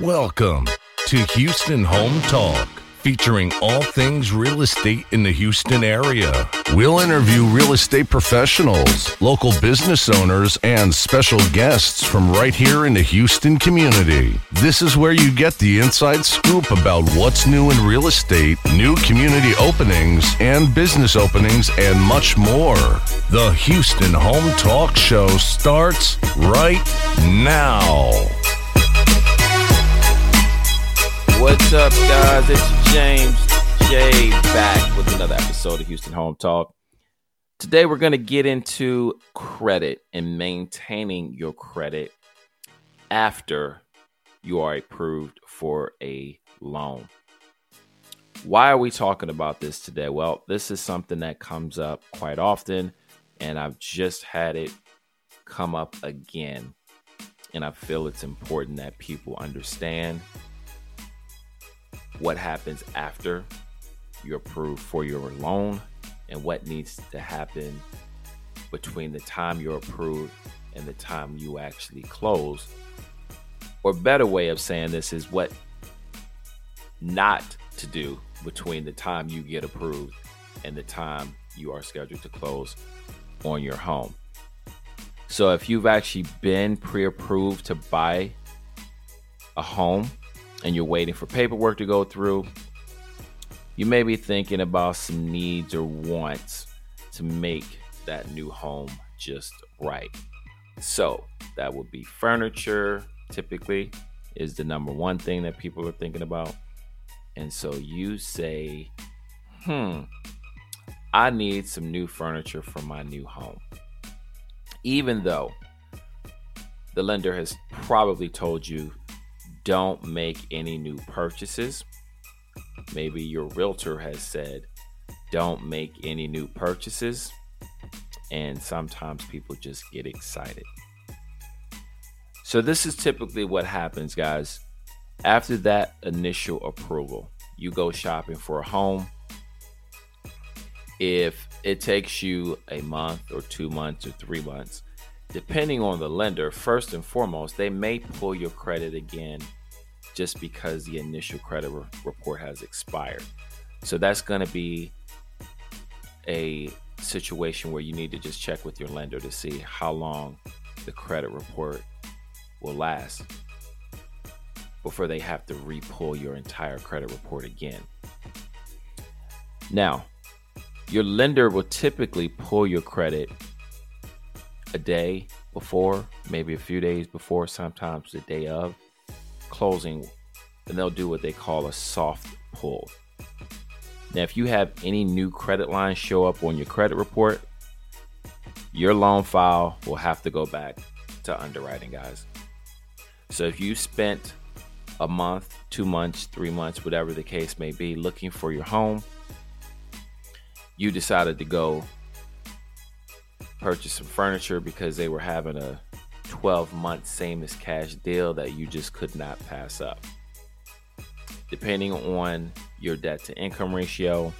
Welcome to Houston Home Talk, featuring all things real estate in the Houston area. We'll interview real estate professionals, local business owners, and special guests from right here in the Houston community. This is where you get the inside scoop about what's new in real estate, new community openings, and business openings, and much more. The Houston Home Talk Show starts right now. What's up, guys? It's James J back with another episode of Houston Home Talk. Today, we're going to get into credit and maintaining your credit after you are approved for a loan. Why are we talking about this today? Well, this is something that comes up quite often, and I've just had it come up again. And I feel it's important that people understand what happens after you're approved for your loan and what needs to happen between the time you're approved and the time you actually close. Or better way of saying this is what not to do between the time you get approved and the time you are scheduled to close on your home. So if you've actually been pre-approved to buy a home and you're waiting for paperwork to go through, you may be thinking about some needs or wants to make that new home just right. So, that would be furniture, typically, is the number one thing that people are thinking about. And so you say, hmm, I need some new furniture for my new home. Even though the lender has probably told you don't make any new purchases. Maybe your realtor has said, don't make any new purchases. And sometimes people just get excited. So, this is typically what happens, guys. After that initial approval, you go shopping for a home. If it takes you a month or two months or three months, depending on the lender, first and foremost, they may pull your credit again just because the initial credit re- report has expired. So that's going to be a situation where you need to just check with your lender to see how long the credit report will last before they have to re-pull your entire credit report again. Now, your lender will typically pull your credit a day before, maybe a few days before, sometimes the day of closing, and they'll do what they call a soft pull. Now, if you have any new credit lines show up on your credit report, your loan file will have to go back to underwriting, guys. So if you spent a month, two months, three months, whatever the case may be, looking for your home, you decided to go purchase some furniture because they were having a 12 month same as cash deal that you just could not pass up. Depending on your debt to income ratio,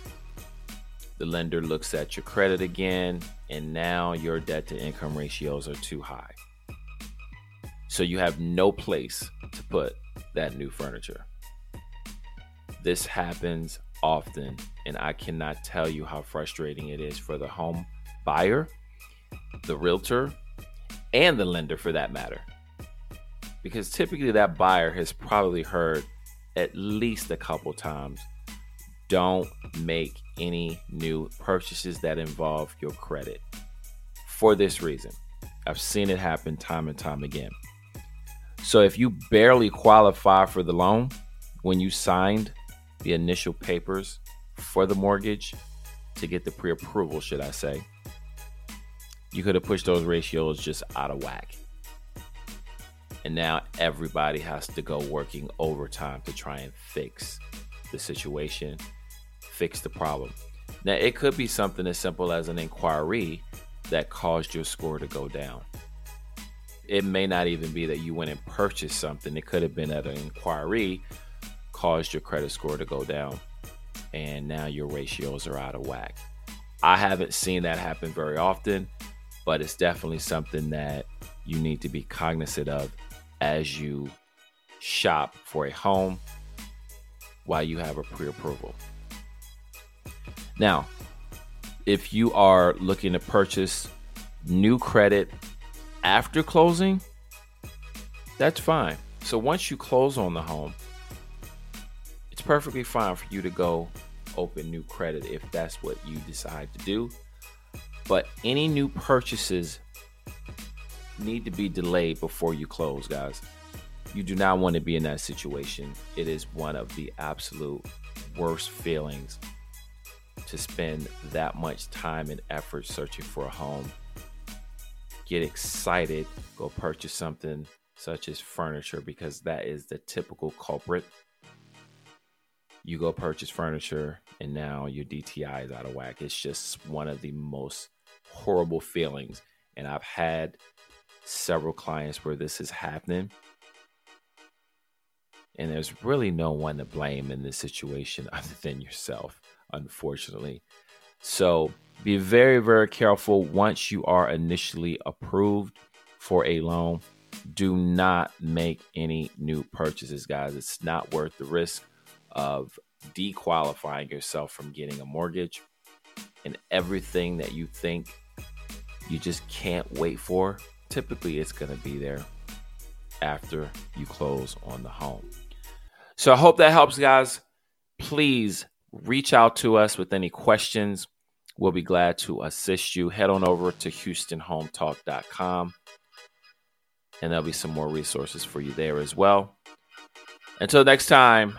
the lender looks at your credit again, and now your debt to income ratios are too high. So you have no place to put that new furniture. This happens often, and I cannot tell you how frustrating it is for the home buyer the realtor, and the lender for that matter. Because typically that buyer has probably heard at least a couple times don't make any new purchases that involve your credit. For this reason, I've seen it happen time and time again. So if you barely qualify for the loan when you signed the initial papers for the mortgage to get the pre approval, should I say, you could have pushed those ratios just out of whack. And now everybody has to go working overtime to try and fix the situation, fix the problem. Now, it could be something as simple as an inquiry that caused your score to go down. It may not even be that you went and purchased something, it could have been that an inquiry caused your credit score to go down, and now your ratios are out of whack. I haven't seen that happen very often but it's definitely something that you need to be cognizant of as you shop for a home while you have a pre approval. Now, if you are looking to purchase new credit after closing, that's fine. So once you close on the home, it's perfectly fine for you to go open new credit if that's what you decide to do. But any new purchases need to be delayed before you close, guys. You do not want to be in that situation. It is one of the absolute worst feelings to spend that much time and effort searching for a home. Get excited, go purchase something such as furniture because that is the typical culprit. You go purchase furniture and now your DTI is out of whack. It's just one of the most horrible feelings. And I've had several clients where this is happening. And there's really no one to blame in this situation other than yourself, unfortunately. So be very, very careful once you are initially approved for a loan. Do not make any new purchases, guys. It's not worth the risk of dequalifying yourself from getting a mortgage and everything that you think you just can't wait for. Typically, it's going to be there after you close on the home. So I hope that helps, guys. Please reach out to us with any questions. We'll be glad to assist you. Head on over to HoustonHometalk.com and there'll be some more resources for you there as well. Until next time.